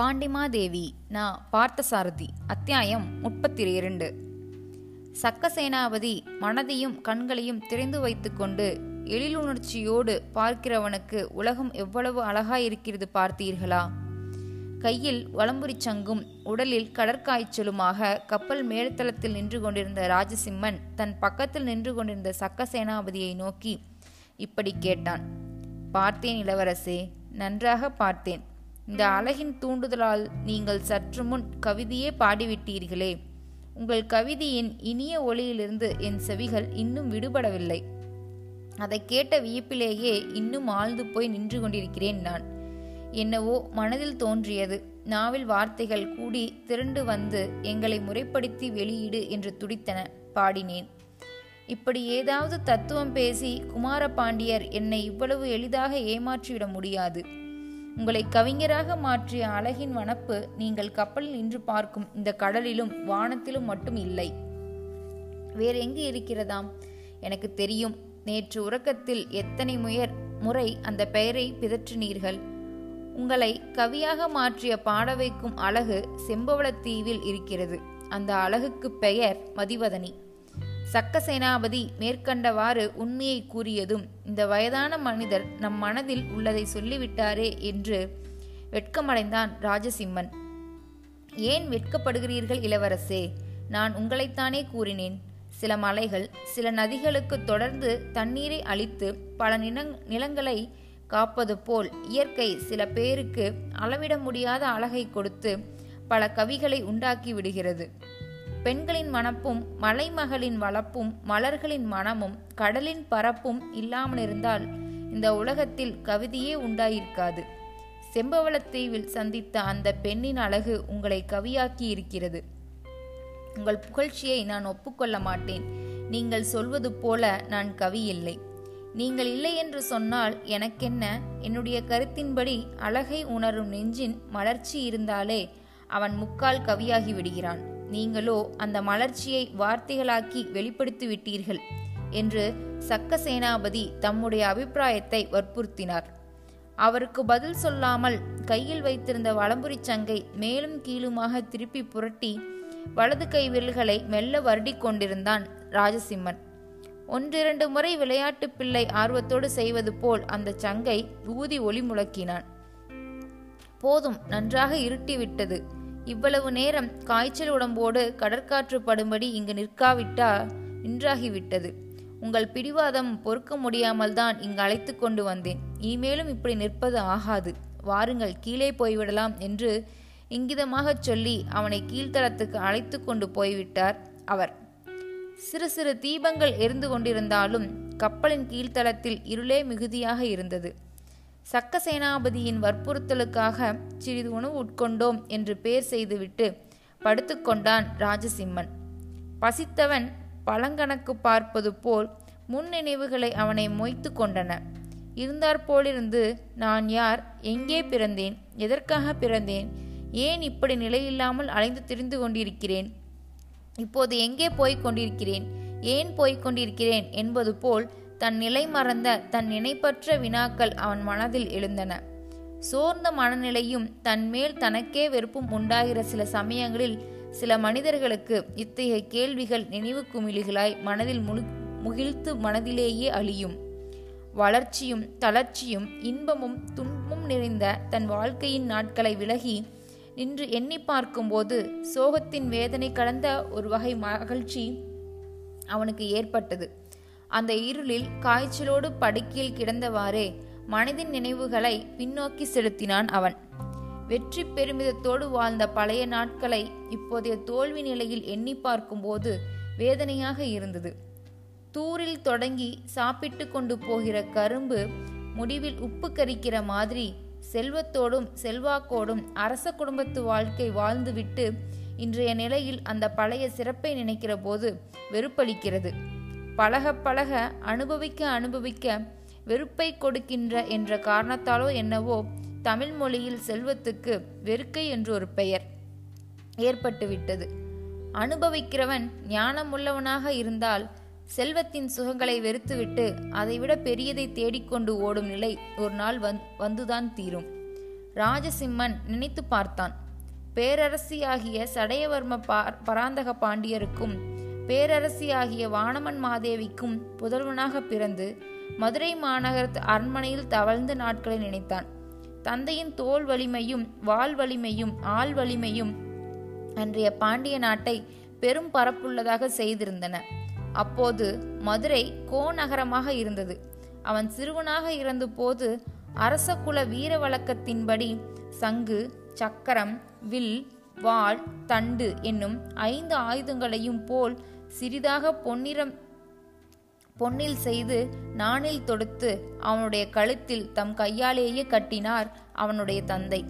பாண்டிமாதேவி நா பார்த்தசாரதி அத்தியாயம் முப்பத்தி இரண்டு சக்கசேனாபதி மனதையும் கண்களையும் திறந்து வைத்துக்கொண்டு எழிலுணர்ச்சியோடு பார்க்கிறவனுக்கு உலகம் எவ்வளவு அழகாயிருக்கிறது பார்த்தீர்களா? கையில் வலம்புரிச் சங்கும் உடலில் கடற்காய்ச்சலுமாக கப்பல் மேல்தளத்தில் நின்று கொண்டிருந்த ராஜசிம்மன் தன் பக்கத்தில் நின்று கொண்டிருந்த சக்கசேனாபதியை நோக்கி இப்படி கேட்டான். பார்த்தேன் இளவரசே நன்றாக பார்த்தேன். இந்த அழகின் தூண்டுதலால் நீங்கள் சற்று முன் கவிதையே பாடிவிட்டீர்களே. உங்கள் கவிதையின் இனிய ஒளியிலிருந்து என் செவிகள் இன்னும் விடுபடவில்லை. அதை கேட்ட வியப்பிலேயே இன்னும் ஆழ்ந்து போய் நின்று கொண்டிருக்கிறேன் நான். என்னவோ மனதில் தோன்றியது. நாவில் வார்த்தைகள் கூடி திரண்டு வந்து எங்களை முறைப்படுத்தி வெளியீடு என்று துடித்தன பாடினேன். இப்படி ஏதாவது தத்துவம் பேசி குமார பாண்டியர் என்னை இவ்வளவு எளிதாக ஏமாற்றிவிட முடியாது. உங்களை கவிஞராக மாற்றிய அழகின் வனப்பு நீங்கள் கப்பலில் நின்று பார்க்கும் இந்த கடலிலும் வானத்திலும் மட்டும் இல்லை. வேற எங்கு இருக்கிறதாம்? எனக்கு தெரியும். நேற்று உறக்கத்தில் எத்தனை முயற் முறை அந்த பெயரை பிதற்றினீர்கள். உங்களை கவியாக மாற்றிய பாட வைக்கும் அழகு செம்பவளத்தீவில் இருக்கிறது. அந்த அழகுக்கு பெயர் மதிவதனி. சக்க சேனாபதி மேற்கண்டவாறு உண்மையை கூறியதும் இந்த வயதான மனிதர் நம் மனதில் உள்ளதை சொல்லிவிட்டாரே என்று வெட்கமடைந்தான் ராஜசிம்மன். ஏன் வெட்கப்படுகிறீர்கள் இளவரசே? நான் உங்களைத்தானே கூறினேன். சில மலைகள் சில நதிகளுக்கு தொடர்ந்து தண்ணீரை அளித்து பல நிலங் நிலங்களை காப்பது போல் இயற்கை சில பேருக்கு அளவிட முடியாத அழகை கொடுத்து பல கவிகளை உண்டாக்கி விடுகிறது. பெண்களின் மனப்பும் மலைமகளின் வளப்பும் மலர்களின் மனமும் கடலின் பரப்பும் இல்லாமலிருந்தால் இந்த உலகத்தில் கவிதையே உண்டாயிருக்காது. செம்பவளத்தீவில் சந்தித்த அந்த பெண்ணின் அழகு உங்களை கவியாக்கி இருக்கிறது உங்கள் புகழ்ச்சியை நான் ஒப்புக்கொள்ள மாட்டேன். நீங்கள் சொல்வது போல நான் கவி இல்லை நீங்கள் இல்லை என்று சொன்னால் எனக்கென்ன? என்னுடைய கருத்தின்படி அழகை உணரும் நெஞ்சின் மலர்ச்சி இருந்தாலே அவன் முக்கால் கவியாகி விடுகிறான் நீங்களோ அந்த மலர்ச்சியை வார்த்தைகளாக்கி வெளிப்படுத்தி விட்டீர்கள் என்று சக்க சேனாபதி தம்முடைய அபிப்பிராயத்தை வற்புறுத்தினார். அவருக்கு பதில் சொல்லாமல் கையில் வைத்திருந்த வலம்புரிச் சங்கை மேலும் கீழுமாக திருப்பி புரட்டி வலது கை விரல்களை மெல்ல வருடிக் கொண்டிருந்தான் ராஜசிம்மன். ஒன்றிரண்டு முறை விளையாட்டு பிள்ளை ஆர்வத்தோடு செய்வது போல் அந்த சங்கை ஊதி ஒளி முழக்கினான். போதும் நன்றாக இருட்டிவிட்டது. இவ்வளவு நேரம் காய்ச்சல் உடம்போடு கடற்காற்று படும்படி இங்கு நிற்காவிட்டா நின்றாகிவிட்டது. உங்கள் பிடிவாதம் பொறுக்க முடியாமல் தான் இங்கு அழைத்து கொண்டு வந்தேன். இனிமேலும் இப்படி நிற்பது ஆகாது. வாருங்கள் கீழே போய்விடலாம் என்று இங்கிதமாகச் சொல்லி அவனை கீழ்த்தளத்துக்கு அழைத்து கொண்டு போய்விட்டார் அவர். சிறு சிறு தீபங்கள் எரிந்து கொண்டிருந்தாலும் கப்பலின் கீழ்த்தளத்தில் இருளே மிகுதியாக இருந்தது. சக்க சேனாபதியின் வற்புறுத்தலுக்காக சிறிது உணவு உட்கொண்டோம் என்று பேர் செய்துவிட்டு படுத்துக்கொண்டான் ராஜசிம்மன். பசித்தவன் பழங்கணக்கு பார்ப்பது போல் முன் நினைவுகளை அவனை மொய்த்து கொண்டன. இருந்தாற்போலிருந்து நான் யார்? எங்கே பிறந்தேன்? எதற்காக பிறந்தேன்? ஏன் இப்படி நிலையில்லாமல் அலைந்து திரிந்து கொண்டிருக்கிறேன்? இப்போது எங்கே போய்க் கொண்டிருக்கிறேன்? ஏன் போய்க் கொண்டிருக்கிறேன் என்பது போல் தன் நிலை மறந்த தன் நினைப்பற்ற வினாக்கள் அவன் மனதில் எழுந்தன. சோர்ந்த மனநிலையும் தன்மேல் தனக்கே வெறுப்பும் உண்டாகிற சில சமயங்களில் சில மனிதர்களுக்கு இத்தகைய கேள்விகள் நினைவு குமிழிகளாய் மனதில் முழு முகிழ்த்து மனதிலேயே அழியும். வளர்ச்சியும் தளர்ச்சியும் இன்பமும் துன்பமும் நிறைந்த தன் வாழ்க்கையின் நாட்களை விலகி நின்று எண்ணி பார்க்கும்போது சோகத்தின் வேதனை கலந்த ஒரு வகை மகிழ்ச்சி அவனுக்கு ஏற்பட்டது. அந்த இருளில் காய்ச்சலோடு படுக்கையில் கிடந்தவாறே மனதின் நினைவுகளை பின்னோக்கி செலுத்தினான் அவன். வெற்றி பெருமிதத்தோடு வாழ்ந்த பழைய நாட்களை இப்போதைய தோல்வி நிலையில் எண்ணி பார்க்கும்போது வேதனையாக இருந்தது. தூரில் தொடங்கி சாப்பிட்டு கொண்டு போகிற கரும்பு முடிவில் உப்பு கரிக்கிற மாதிரி செல்வத்தோடும் செல்வாக்கோடும் அரச குடும்பத்து வாழ்க்கை வாழ்ந்துவிட்டு இன்றைய நிலையில் அந்த பழைய சிறப்பை நினைக்கிற போது வெறுப்பளிக்கிறது. பழக பழக அனுபவிக்க அனுபவிக்க வெறுப்பை கொடுக்கின்ற என்ற காரணத்தாலோ என்னவோ தமிழ் மொழியில் செல்வத்துக்கு வெறுக்கை என்று ஒரு பெயர் ஏற்பட்டுவிட்டது. அனுபவிக்கிறவன் ஞானமுள்ளவனாக இருந்தால் செல்வத்தின் சுகங்களை வெறுத்துவிட்டு அதைவிட பெரியதை தேடிக்கொண்டு ஓடும் நிலை ஒரு நாள் வந் வந்துதான் தீரும். ராஜசிம்மன் நினைத்து பார்த்தான். பேரரசியாகிய சடையவர்ம பராந்தக பாண்டியருக்கும் பேரரசியாகிய வானமன் மாதேவிக்கும் புதல்வனாக பிறந்து மதுரை மாநகரத்து அரண்மனையில் தவழ்ந்த நாட்களை நினைத்தான். தந்தையின் தோல் வலிமையும் வால் வலிமையும் ஆள் வலிமையும் அன்றைய பாண்டிய நாட்டை பெரும் பரப்புள்ளதாக செய்திருந்தன. அப்போது மதுரை கோநகரமாக இருந்தது. அவன் சிறுவனாக இருந்தபோது அரச குல வீர வழக்கத்தின்படி சங்கு சக்கரம் வில் வாள் தண்டு என்னும் ஐந்து ஆயுதங்களையும் போல் சிறிதாக பொன்னிறம் பொன்னில் செய்து நாணில் தொடுத்து அவனுடைய கழுத்தில் தம் கையாலேயே கட்டினார் அவனுடைய தந்தை.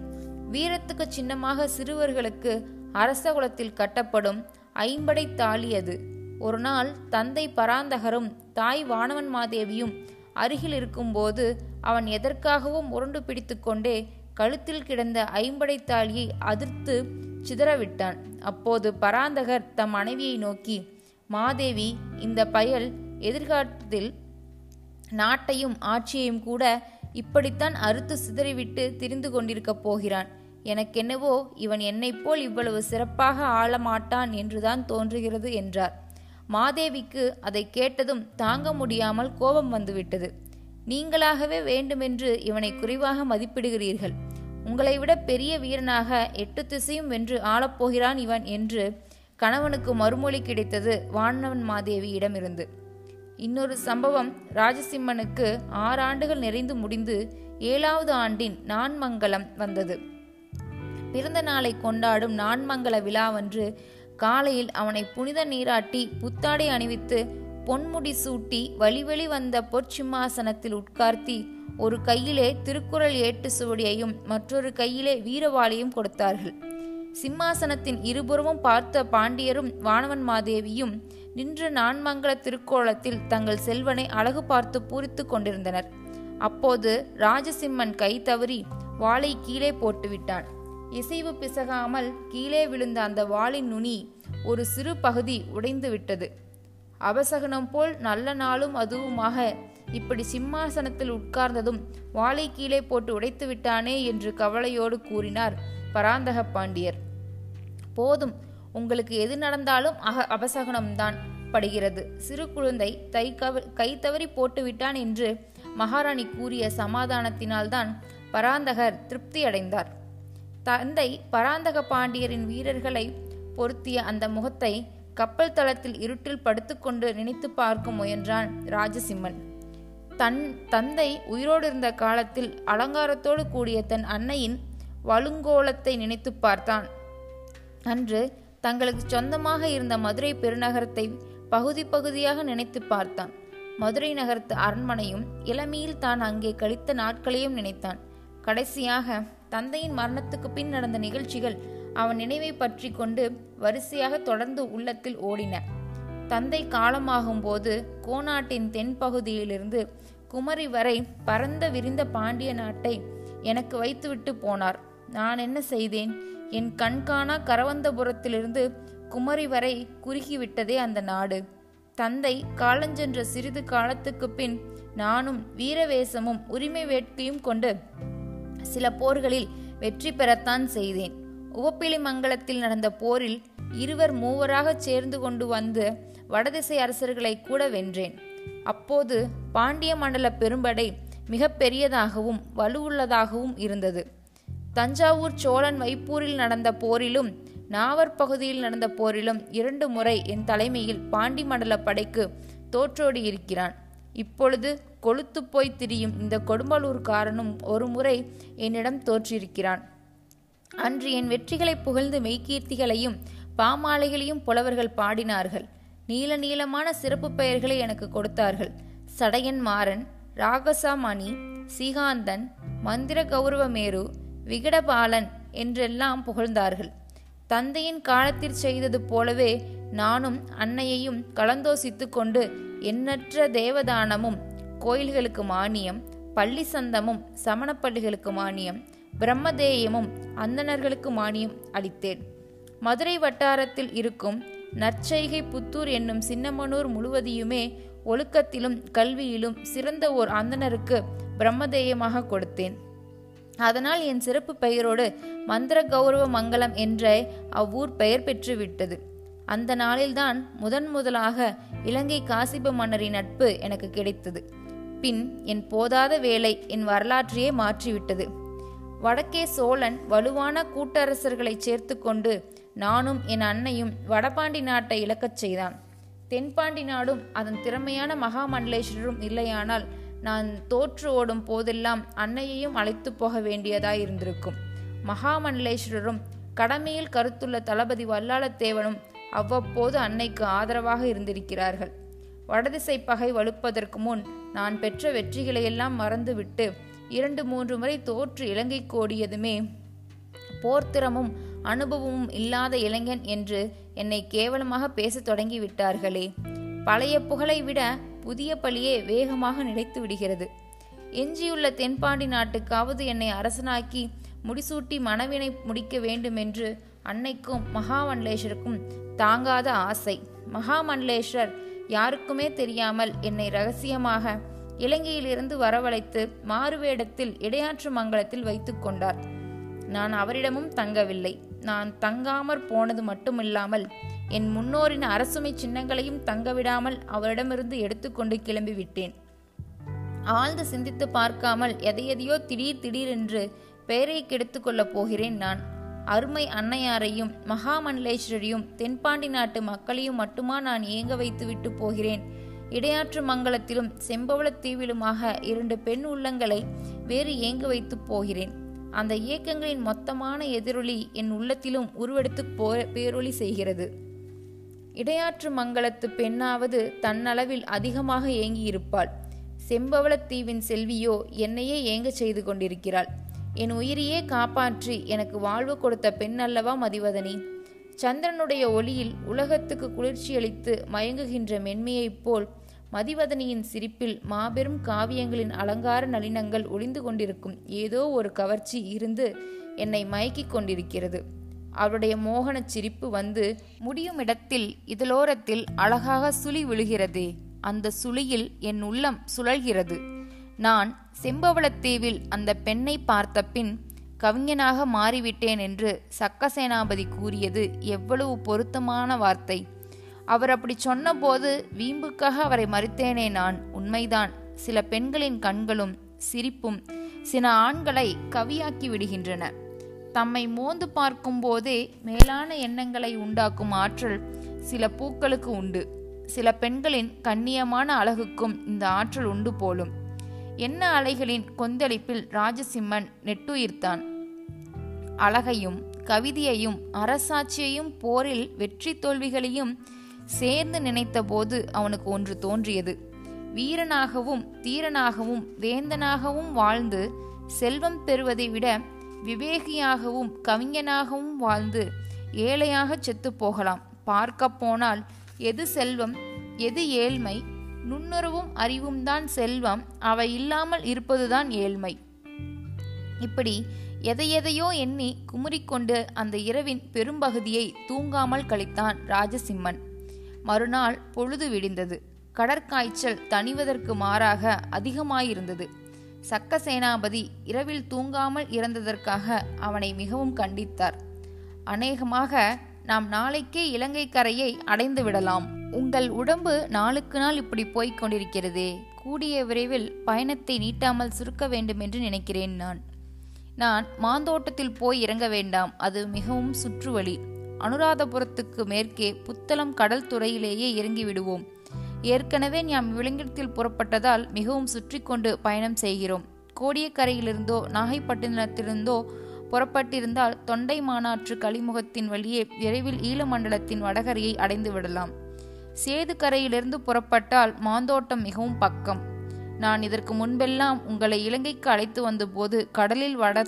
வீரத்துக்கு சின்னமாக சிறுவர்களுக்கு அரச குலத்தில் கட்டப்படும் ஐம்படை தாலி அது. ஒரு நாள் தந்தை பராந்தகரும் தாய் வானவன் மாதேவியும் அருகில் இருக்கும்போது அவன் எதற்காகவும் உருண்டு பிடித்துக்கொண்டே கழுத்தில் கிடந்த ஐம்படை தாலியை அதிர்த்து சிதறவிட்டான். அப்போது பராந்தகர் தம் மனைவியை நோக்கி மாதேவி இந்த பயல் எதிர்காலத்தில் நாட்டையும் ஆட்சியையும் கூட இப்படித்தான் அறுத்து சிதறிவிட்டு திரிந்து கொண்டிருக்கப் போகிறான். எனக்கென்னவோ இவன் என்னைப் போல் இவ்வளவு சிறப்பாக ஆளமாட்டான் என்றுதான் தோன்றுகிறது என்றார். மாதேவிக்கு அதை கேட்டதும் தாங்க முடியாமல் கோபம் வந்துவிட்டது. நீங்களாகவே வேண்டுமென்று இவனை குறைவாக மதிப்பிடுகிறீர்கள். உங்களை விட பெரிய வீரனாக எட்டு திசையும் வென்று ஆளப்போகிறான் இவன் என்று கணவனுக்கு மறுமொழி கிடைத்தது வானவன் மாதேவியிடமிருந்து இன்னொரு சம்பவம் ராஜசிம்மனுக்கு ஆறு ஆண்டுகள் நிறைந்து முடிந்து ஏழாவது ஆண்டின் நான்மங்கலம் வந்தது. பிறந்த நாளை கொண்டாடும் நான்மங்கல விழாவன்று காலையில் அவனை புனித நீராட்டி புத்தாடை அணிவித்து பொன்முடி சூட்டி வழிவழி வந்த பொற்சிம்மாசனத்தில் உட்கார்த்தி ஒரு கையிலே திருக்குறள் ஏட்டு சுவடியையும் மற்றொரு கையிலே வீரவாளியும் கொடுத்தார்கள். சிம்மாசனத்தின் இருபுறமும் பார்த்த பாண்டியரும் வானவன் மாதேவியும் நின்று நான்மங்கல திருக்கோலத்தில் தங்கள் செல்வனை அழகு பார்த்து பூரித்து கொண்டிருந்தனர். அப்போது ராஜசிம்மன் கை தவறி வாளை கீழே போட்டுவிட்டான். இசைவு பிசகாமல் கீழே விழுந்த அந்த வாளின் நுனி ஒரு சிறு பகுதி உடைந்து விட்டது அபசகனம் போல் நல்ல நாளும் அதுவுமாக இப்படி சிம்மாசனத்தில் உட்கார்ந்ததும் வாளை கீழே போட்டு உடைத்து விட்டானே என்று கவலையோடு கூறினார் பராந்தக பாண்டியர். போதும் உங்களுக்கு எது நடந்தாலும் அக அபசகனம்தான் படுகிறது. சிறு குழந்தை தை கவ கை தவறி போட்டுவிட்டான் என்று மகாராணி கூறிய சமாதானத்தினால்தான் பராந்தகர் திருப்தி அடைந்தார். தந்தை பராந்தக பாண்டியரின் வீரர்களை பொருத்திய அந்த முகத்தை கப்பல் தளத்தில் இருட்டில் படுத்துக்கொண்டு நினைத்து பார்க்க முயன்றான் ராஜசிம்மன். தன் தந்தை உயிரோடு இருந்த காலத்தில் அலங்காரத்தோடு கூடிய தன் அன்னையின் வலுங்கோலத்தை நினைத்து பார்த்தான். அன்று தங்களுக்கு சொந்தமாக இருந்த மதுரை பெருநகரத்தை பகுதி பகுதியாக நினைத்து பார்த்தான். மதுரை நகரத்து அரண்மனையும் இளமையில் தான் அங்கே கழித்த நாட்களையும் நினைத்தான். கடைசியாக தந்தையின் மரணத்துக்கு பின் நடந்த நிகழ்ச்சிகள் அவன் நினைவை பற்றி கொண்டு வரிசையாக தொடர்ந்து உள்ளத்தில் ஓடின. தந்தை காலமாகும் போது கோநாட்டின் தென்பகுதியிலிருந்து குமரி வரை பரந்த விரிந்த பாண்டிய நாட்டை எனக்கு வைத்துவிட்டு போனார். நான் என்ன செய்தேன்? என் கண்காணா கரவந்தபுரத்திலிருந்து குமரி வரை குறுகிவிட்டதே அந்த நாடு. தந்தை காலஞ்சென்ற சிறிது காலத்துக்கு பின் நானும் வீரவேசமும் உரிமை வேட்கையும் கொண்டு சில போர்களில் வெற்றி பெறத்தான் செய்தேன். உவப்பிலி மங்கலத்தில் நடந்த போரில் இருவர் மூவராக சேர்ந்து கொண்டு வந்து வடதிசை அரசர்களை கூட வென்றேன். அப்போது பாண்டிய மண்டல பெரும்படை மிக பெரியதாகவும் வலுவுள்ளதாகவும் இருந்தது. தஞ்சாவூர் சோழன் வைப்பூரில் நடந்த போரிலும் நாவர் பகுதியில் நடந்த போரிலும் இரண்டு முறை என் தலைமையில் பாண்டி மண்டல படைக்கு தோற்றோடி இருக்கிறான். இப்பொழுது கொளுத்து போய் திரியும் இந்த கொடும்பலூர்காரனும் ஒரு முறை என்னிடம் தோற்றிருக்கிறான். அன்று என் வெற்றிகளை புகழ்ந்து மெய்கீர்த்திகளையும் பாமாலைகளையும் புலவர்கள் பாடினார்கள். நீல நீளமான சிறப்பு பெயர்களை எனக்கு கொடுத்தார்கள். சடையன் மாறன் ராகசாமணி சீகாந்தன் மந்திர கௌரவமேரு விகடபாலன் என்றெல்லாம் புகழ்ந்தார்கள். தந்தையின் காலத்தில் செய்தது போலவே நானும் அன்னையையும் கலந்தோசித்து கொண்டு எண்ணற்ற தேவதானமும் கோயில்களுக்கு மானியம் பள்ளி சந்தமும் சமணப்பள்ளிகளுக்கு மானியம் பிரம்மதேயமும் அந்தணர்களுக்கு மானியம் அளித்தேன். மதுரை வட்டாரத்தில் இருக்கும் நற்செய்கை புத்தூர் என்னும் சின்னமனூர் முழுவதையுமே ஒழுக்கத்திலும் கல்வியிலும் சிறந்த ஓர் அந்தணருக்கு பிரம்மதேயமாக கொடுத்தேன். அதனால் என் சிறப்பு பெயரோடு மந்திர கௌரவ மங்கலம் என்ற அவ்வூர் பெயர் பெற்றுவிட்டது. அந்த நாளில்தான் முதன் முதலாக இலங்கை காசிப மன்னரின் நட்பு எனக்கு கிடைத்தது. பின் என் போதாத வேலை என் வரலாற்றையே மாற்றிவிட்டது. வடக்கே சோழன் வலுவான கூட்டரசர்களை சேர்த்து கொண்டு நானும் என் அன்னையும் வடபாண்டி நாட்டை இழக்கச் செய்தான். தென்பாண்டி நாடும் அதன் திறமையான மகாமண்டலேஸ்வரரும் இல்லையானால் நான் தோற்று ஓடும் போதெல்லாம் அன்னையையும் அழைத்து போக வேண்டியதாயிருந்திருக்கும் மகாமண்டலேஸ்வரரும் கடமையில் கருத்துள்ள தளபதி வல்லாளத்தேவனும் அவ்வப்போது அன்னைக்கு ஆதரவாக இருந்திருக்கிறார்கள். வடதிசை பகை வலுப்பதற்கு முன் நான் பெற்ற வெற்றிகளையெல்லாம் மறந்துவிட்டு இரண்டு மூன்று முறை தோற்று இலங்கை கோடியதுமே போர்த்திறமும் அனுபவமும் இல்லாத இளைஞன் என்று என்னை கேவலமாக பேசத் தொடங்கி விட்டார்களே பழைய புகழை விட புதிய பழியே வேகமாக நினைத்து விடுகிறது. எஞ்சியுள்ள தென்பாண்டி நாட்டுக்காவது என்னை அரசனாக்கி முடிசூட்டி மனவினை முடிக்க வேண்டுமென்று அன்னைக்கும் மகாமண்டலேஸ்வருக்கும் தாங்காத ஆசை. மகாமண்டலேஸ்வர் யாருக்குமே தெரியாமல் என்னை ரகசியமாக இலங்கையிலிருந்து வரவழைத்து மாறுவேடத்தில் இடையாற்று மங்கலத்தில் வைத்து கொண்டார். நான் அவரிடமும் தங்கவில்லை. நான் தங்காமற் போனது மட்டுமில்லாமல் என் முன்னோரின் அரசுமை சின்னங்களையும் தங்கவிடாமல் அவரிடமிருந்து எடுத்துக்கொண்டு கிளம்பிவிட்டேன். ஆழ்ந்து சிந்தித்து பார்க்காமல் எதையெதையோ திடீர் திடீரென்று பெயரை கெடுத்துக்கொள்ளப் போகிறேன் நான். அருமை அன்னையாரையும் மகாமண்டலேஸ்வரியும் தென்பாண்டி நாட்டு மக்களையும் மட்டுமா நான் ஏங்க வைத்துவிட்டு போகிறேன்? இடையாற்று மங்கலத்திலும் செம்பவளத்தீவிலுமாக இரண்டு பெண் உள்ளங்களை வேறு ஏங்க வைத்து போகிறேன்? அந்த இயக்கங்களின் மொத்தமான எதிரொலி என் உள்ளத்திலும் உருவெடுத்து போ பேரொலி செய்கிறது. இடையாற்று மங்கலத்து பெண்ணாவது தன்னளவில் அதிகமாக ஏங்கியிருப்பாள். செம்பவளத்தீவின் செல்வியோ என்னையே ஏங்க செய்து கொண்டிருக்கிறாள். என் உயிரையே காப்பாற்றி எனக்கு வாழ்வு கொடுத்த பெண் அல்லவா மதிவதனி? சந்திரனுடைய ஒளியில் உலகத்துக்கு குளிர்ச்சியளித்து மயங்குகின்ற மென்மையைப் போல் மதிவதனியின் சிரிப்பில் மாபெரும் காவியங்களின் அலங்கார நளினங்கள் ஒளிந்து கொண்டிருக்கும் ஏதோ ஒரு கவர்ச்சி இருந்து என்னை மயக்கிக் கொண்டிருக்கிறது. அவருடைய மோகனச் சிரிப்பு வந்து முடியும் இடத்தில் இதழோரத்தில் அழகாக சுழி விழுகிறதே. அந்த சுழியில் என் உள்ளம் சுழல்கிறது. நான் செம்பவளத்தீவில் அந்த பெண்ணை பார்த்த பின் கவிஞனாக மாறிவிட்டேன் என்று சக்கசேனாபதி கூறியது எவ்வளவு பொருத்தமான வார்த்தை. அவர் அப்படி சொன்னபோது வீம்புக்காக அவரை மறுத்தேனே நான். உண்மைதான். சில பெண்களின் கண்களும் சிரிப்பும் சில ஆண்களை கவியாக்கி விடுகின்றன. தம்மை மோந்து பார்க்கும் போதே மேலான எண்ணங்களை உண்டாக்கும் ஆற்றல் சில பூக்களுக்கு உண்டு. சில பெண்களின் கண்ணியமான அழகுக்கும் இந்த ஆற்றல் உண்டு போலும். என்ன அலைகளின் கொந்தளிப்பில் ராஜசிம்மன் நெட்டுயிர்த்தான். அழகையும் கவிதையையும் அரசாட்சியையும் போரில் வெற்றி தோல்விகளையும் சேர்ந்து நினைத்தபோது அவனுக்கு ஒன்று தோன்றியது. வீரனாகவும் தீரனாகவும் வேந்தனாகவும் வாழ்ந்து செல்வம் பெறுவதை விட விவேகியாகவும் கவிஞனாகவும் வாழ்ந்து ஏழையாக செத்து போகலாம். பார்க்க போனால் எது செல்வம் எது ஏழ்மை? நுண்ணுறவும் அறிவும் தான் செல்வம் அவை இல்லாமல் இருப்பதுதான் ஏழ்மை. இப்படி எதையெதையோ எண்ணி குமுறிக்கொண்டு அந்த இரவின் பெரும்பகுதியை தூங்காமல் கழித்தான் ராஜசிம்மன். மறுநாள் பொழுது விடிந்தது. கடற்காய்ச்சல் தணிவதற்கு மாறாக அதிகமாயிருந்தது. சக்க சேனாபதி இரவில் தூங்காமல் இறந்ததற்காக அவனை மிகவும் கண்டித்தார். அநேகமாக நாம் நாளைக்கே இலங்கை கரையை அடைந்து விடலாம். உங்கள் உடம்பு நாளுக்கு நாள் இப்படி போய்க் கொண்டிருக்கிறதே. கூடிய விரைவில் பயணத்தை நீட்டாமல் சுருக்க வேண்டும் என்று நினைக்கிறேன் நான். நான் மாந்தோட்டத்தில் போய் இறங்க வேண்டாம். அது மிகவும் சுற்றுவழி அனுராதபுரத்துக்கு மேற்கே புத்தளம் கடல் துறையிலேயே இறங்கி விடுவோம் ஏற்கனவே நாம் விலங்கிடத்தில் புறப்பட்டதால் மிகவும் சுற்றி கொண்டு பயணம் செய்கிறோம். கோடியக்கரையிலிருந்தோ நாகைப்பட்டினத்திலிருந்தோ புறப்பட்டிருந்தால் தொண்டை மாநாற்று கலிமுகத்தின் வழியே விரைவில் ஈழமண்டலத்தின் வடகரையை அடைந்து விடலாம். சேது கரையிலிருந்து புறப்பட்டால் மாந்தோட்டம் மிகவும் பக்கம். நான் இதற்கு முன்பெல்லாம் உங்களை இலங்கைக்கு அழைத்து வந்தபோது கடலில் வட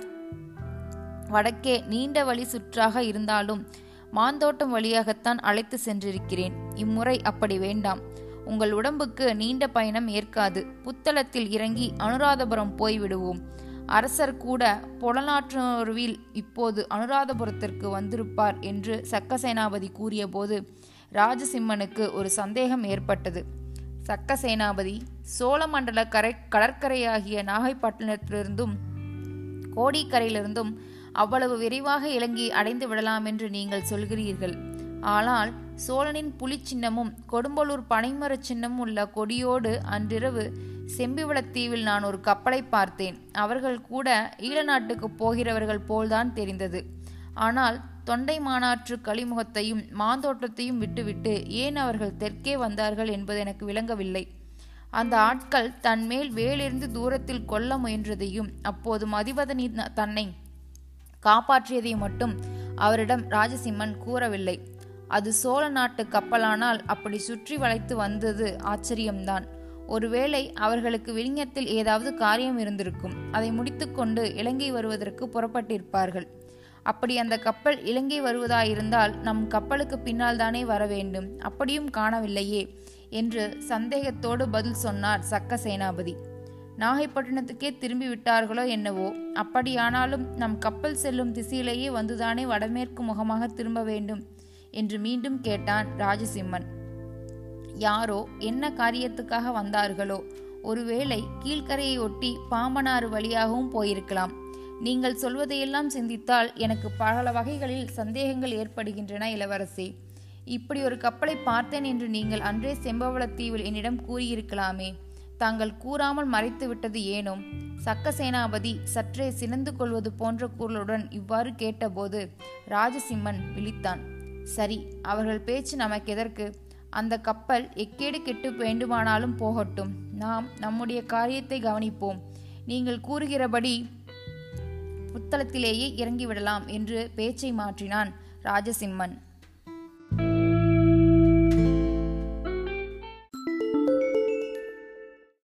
வடக்கே நீண்ட வழி சுற்றாக இருந்தாலும் மாந்தோட்டம் வழியாகத்தான் அழைத்து சென்றிருக்கிறேன். இம்முறை அப்படி வேண்டாம். உங்கள் உடம்புக்கு நீண்ட பயணம் ஏற்காது. புத்தளத்தில் இறங்கி அனுராதபுரம் போய்விடுவோம். அரசர் கூட புலநாற்றோர்வில் இப்போது அனுராதபுரத்திற்கு வந்திருப்பார் என்று சக்கசேனாபதி கூறியபோது ராஜசிம்மனுக்கு ஒரு சந்தேகம் ஏற்பட்டது. சக்கசேனாபதி சோழமண்டல கரை கடற்கரையாகிய நாகைப்பட்டினத்திலிருந்தும் கோடிக்கரையிலிருந்தும் அவ்வளவு விரைவாக இலங்கை அடைந்து விடலாம் என்று நீங்கள் சொல்கிறீர்கள். ஆனால் சோழனின் புலிச்சின்னமும் கொடும்பலூர் பனைமரச் சின்னமும் உள்ள கொடியோடு அன்றிரவு செம்பிவளத்தீவில் நான் ஒரு கப்பலை பார்த்தேன். அவர்கள் கூட ஈழ நாட்டுக்கு போகிறவர்கள் போல்தான் தெரிந்தது. ஆனால் தொண்டை மாநாற்று கலிமுகத்தையும் மாந்தோட்டத்தையும் விட்டுவிட்டு ஏன் அவர்கள் தெற்கே வந்தார்கள் என்பது எனக்கு விளங்கவில்லை. அந்த ஆட்கள் தன்மேல் வேலிருந்து தூரத்தில் கொல்ல முயன்றதையும் அப்போது மதிவதனி தன்னை காப்பாற்றியதையும் மட்டும் அவரிடம் ராஜசிம்மன் கூறவில்லை. அது சோழ நாட்டு கப்பலானால் அப்படி சுற்றி வளைத்து வந்தது ஆச்சரியம்தான். ஒருவேளை அவர்களுக்கு விழிஞத்தில் ஏதாவது காரியம் இருந்திருக்கும். அதை முடித்துக்கொண்டு இலங்கை வருவதற்கு புறப்பட்டிருப்பார்கள். அப்படி அந்த கப்பல் இலங்கை வருவதாயிருந்தால் நம் கப்பலுக்கு பின்னால் தானே வர வேண்டும் அப்படியும் காணவில்லையே என்று சந்தேகத்தோடு பதில் சொன்னார் சக்க சேனாபதி நாகைப்பட்டினத்துக்கே திரும்பி விட்டார்களோ என்னவோ அப்படியானாலும் நம் கப்பல் செல்லும் திசையிலேயே வந்துதானே வடமேற்கு முகமாக திரும்ப வேண்டும். என்று மீண்டும் கேட்டான் ராஜசிம்மன். யாரோ என்ன காரியத்துக்காக வந்தார்களோ ஒருவேளை கீழ்கரையை ஒட்டி பாம்பனாறு வழியாகவும் போயிருக்கலாம். நீங்கள் சொல்வதையெல்லாம் சிந்தித்தால் எனக்கு பல வகைகளில் சந்தேகங்கள் ஏற்படுகின்றன இளவரசி. இப்படி ஒரு கப்பலை பார்த்தேன் என்று நீங்கள் அன்றே செம்பவளத்தீவில் என்னிடம் கூறியிருக்கலாமே. தாங்கள் கூறாமல் மறைத்து விட்டது ஏனோ சக்க சேனாபதி சற்றே சினந்து கொள்வது போன்ற குரலுடன் இவ்வாறு கேட்டபோது ராஜசிம்மன் விழித்தான். சரி அவர்கள் பேச்சு நமக்கு எதற்கு? அந்த கப்பல் எக்கேடு கெட்டு வேண்டுமானாலும் போகட்டும். நாம் நம்முடைய காரியத்தை கவனிப்போம். நீங்கள் கூறுகிறபடி புத்தளத்திலேயே இறங்கிவிடலாம் என்று பேச்சை மாற்றினான் ராஜசிம்மன்.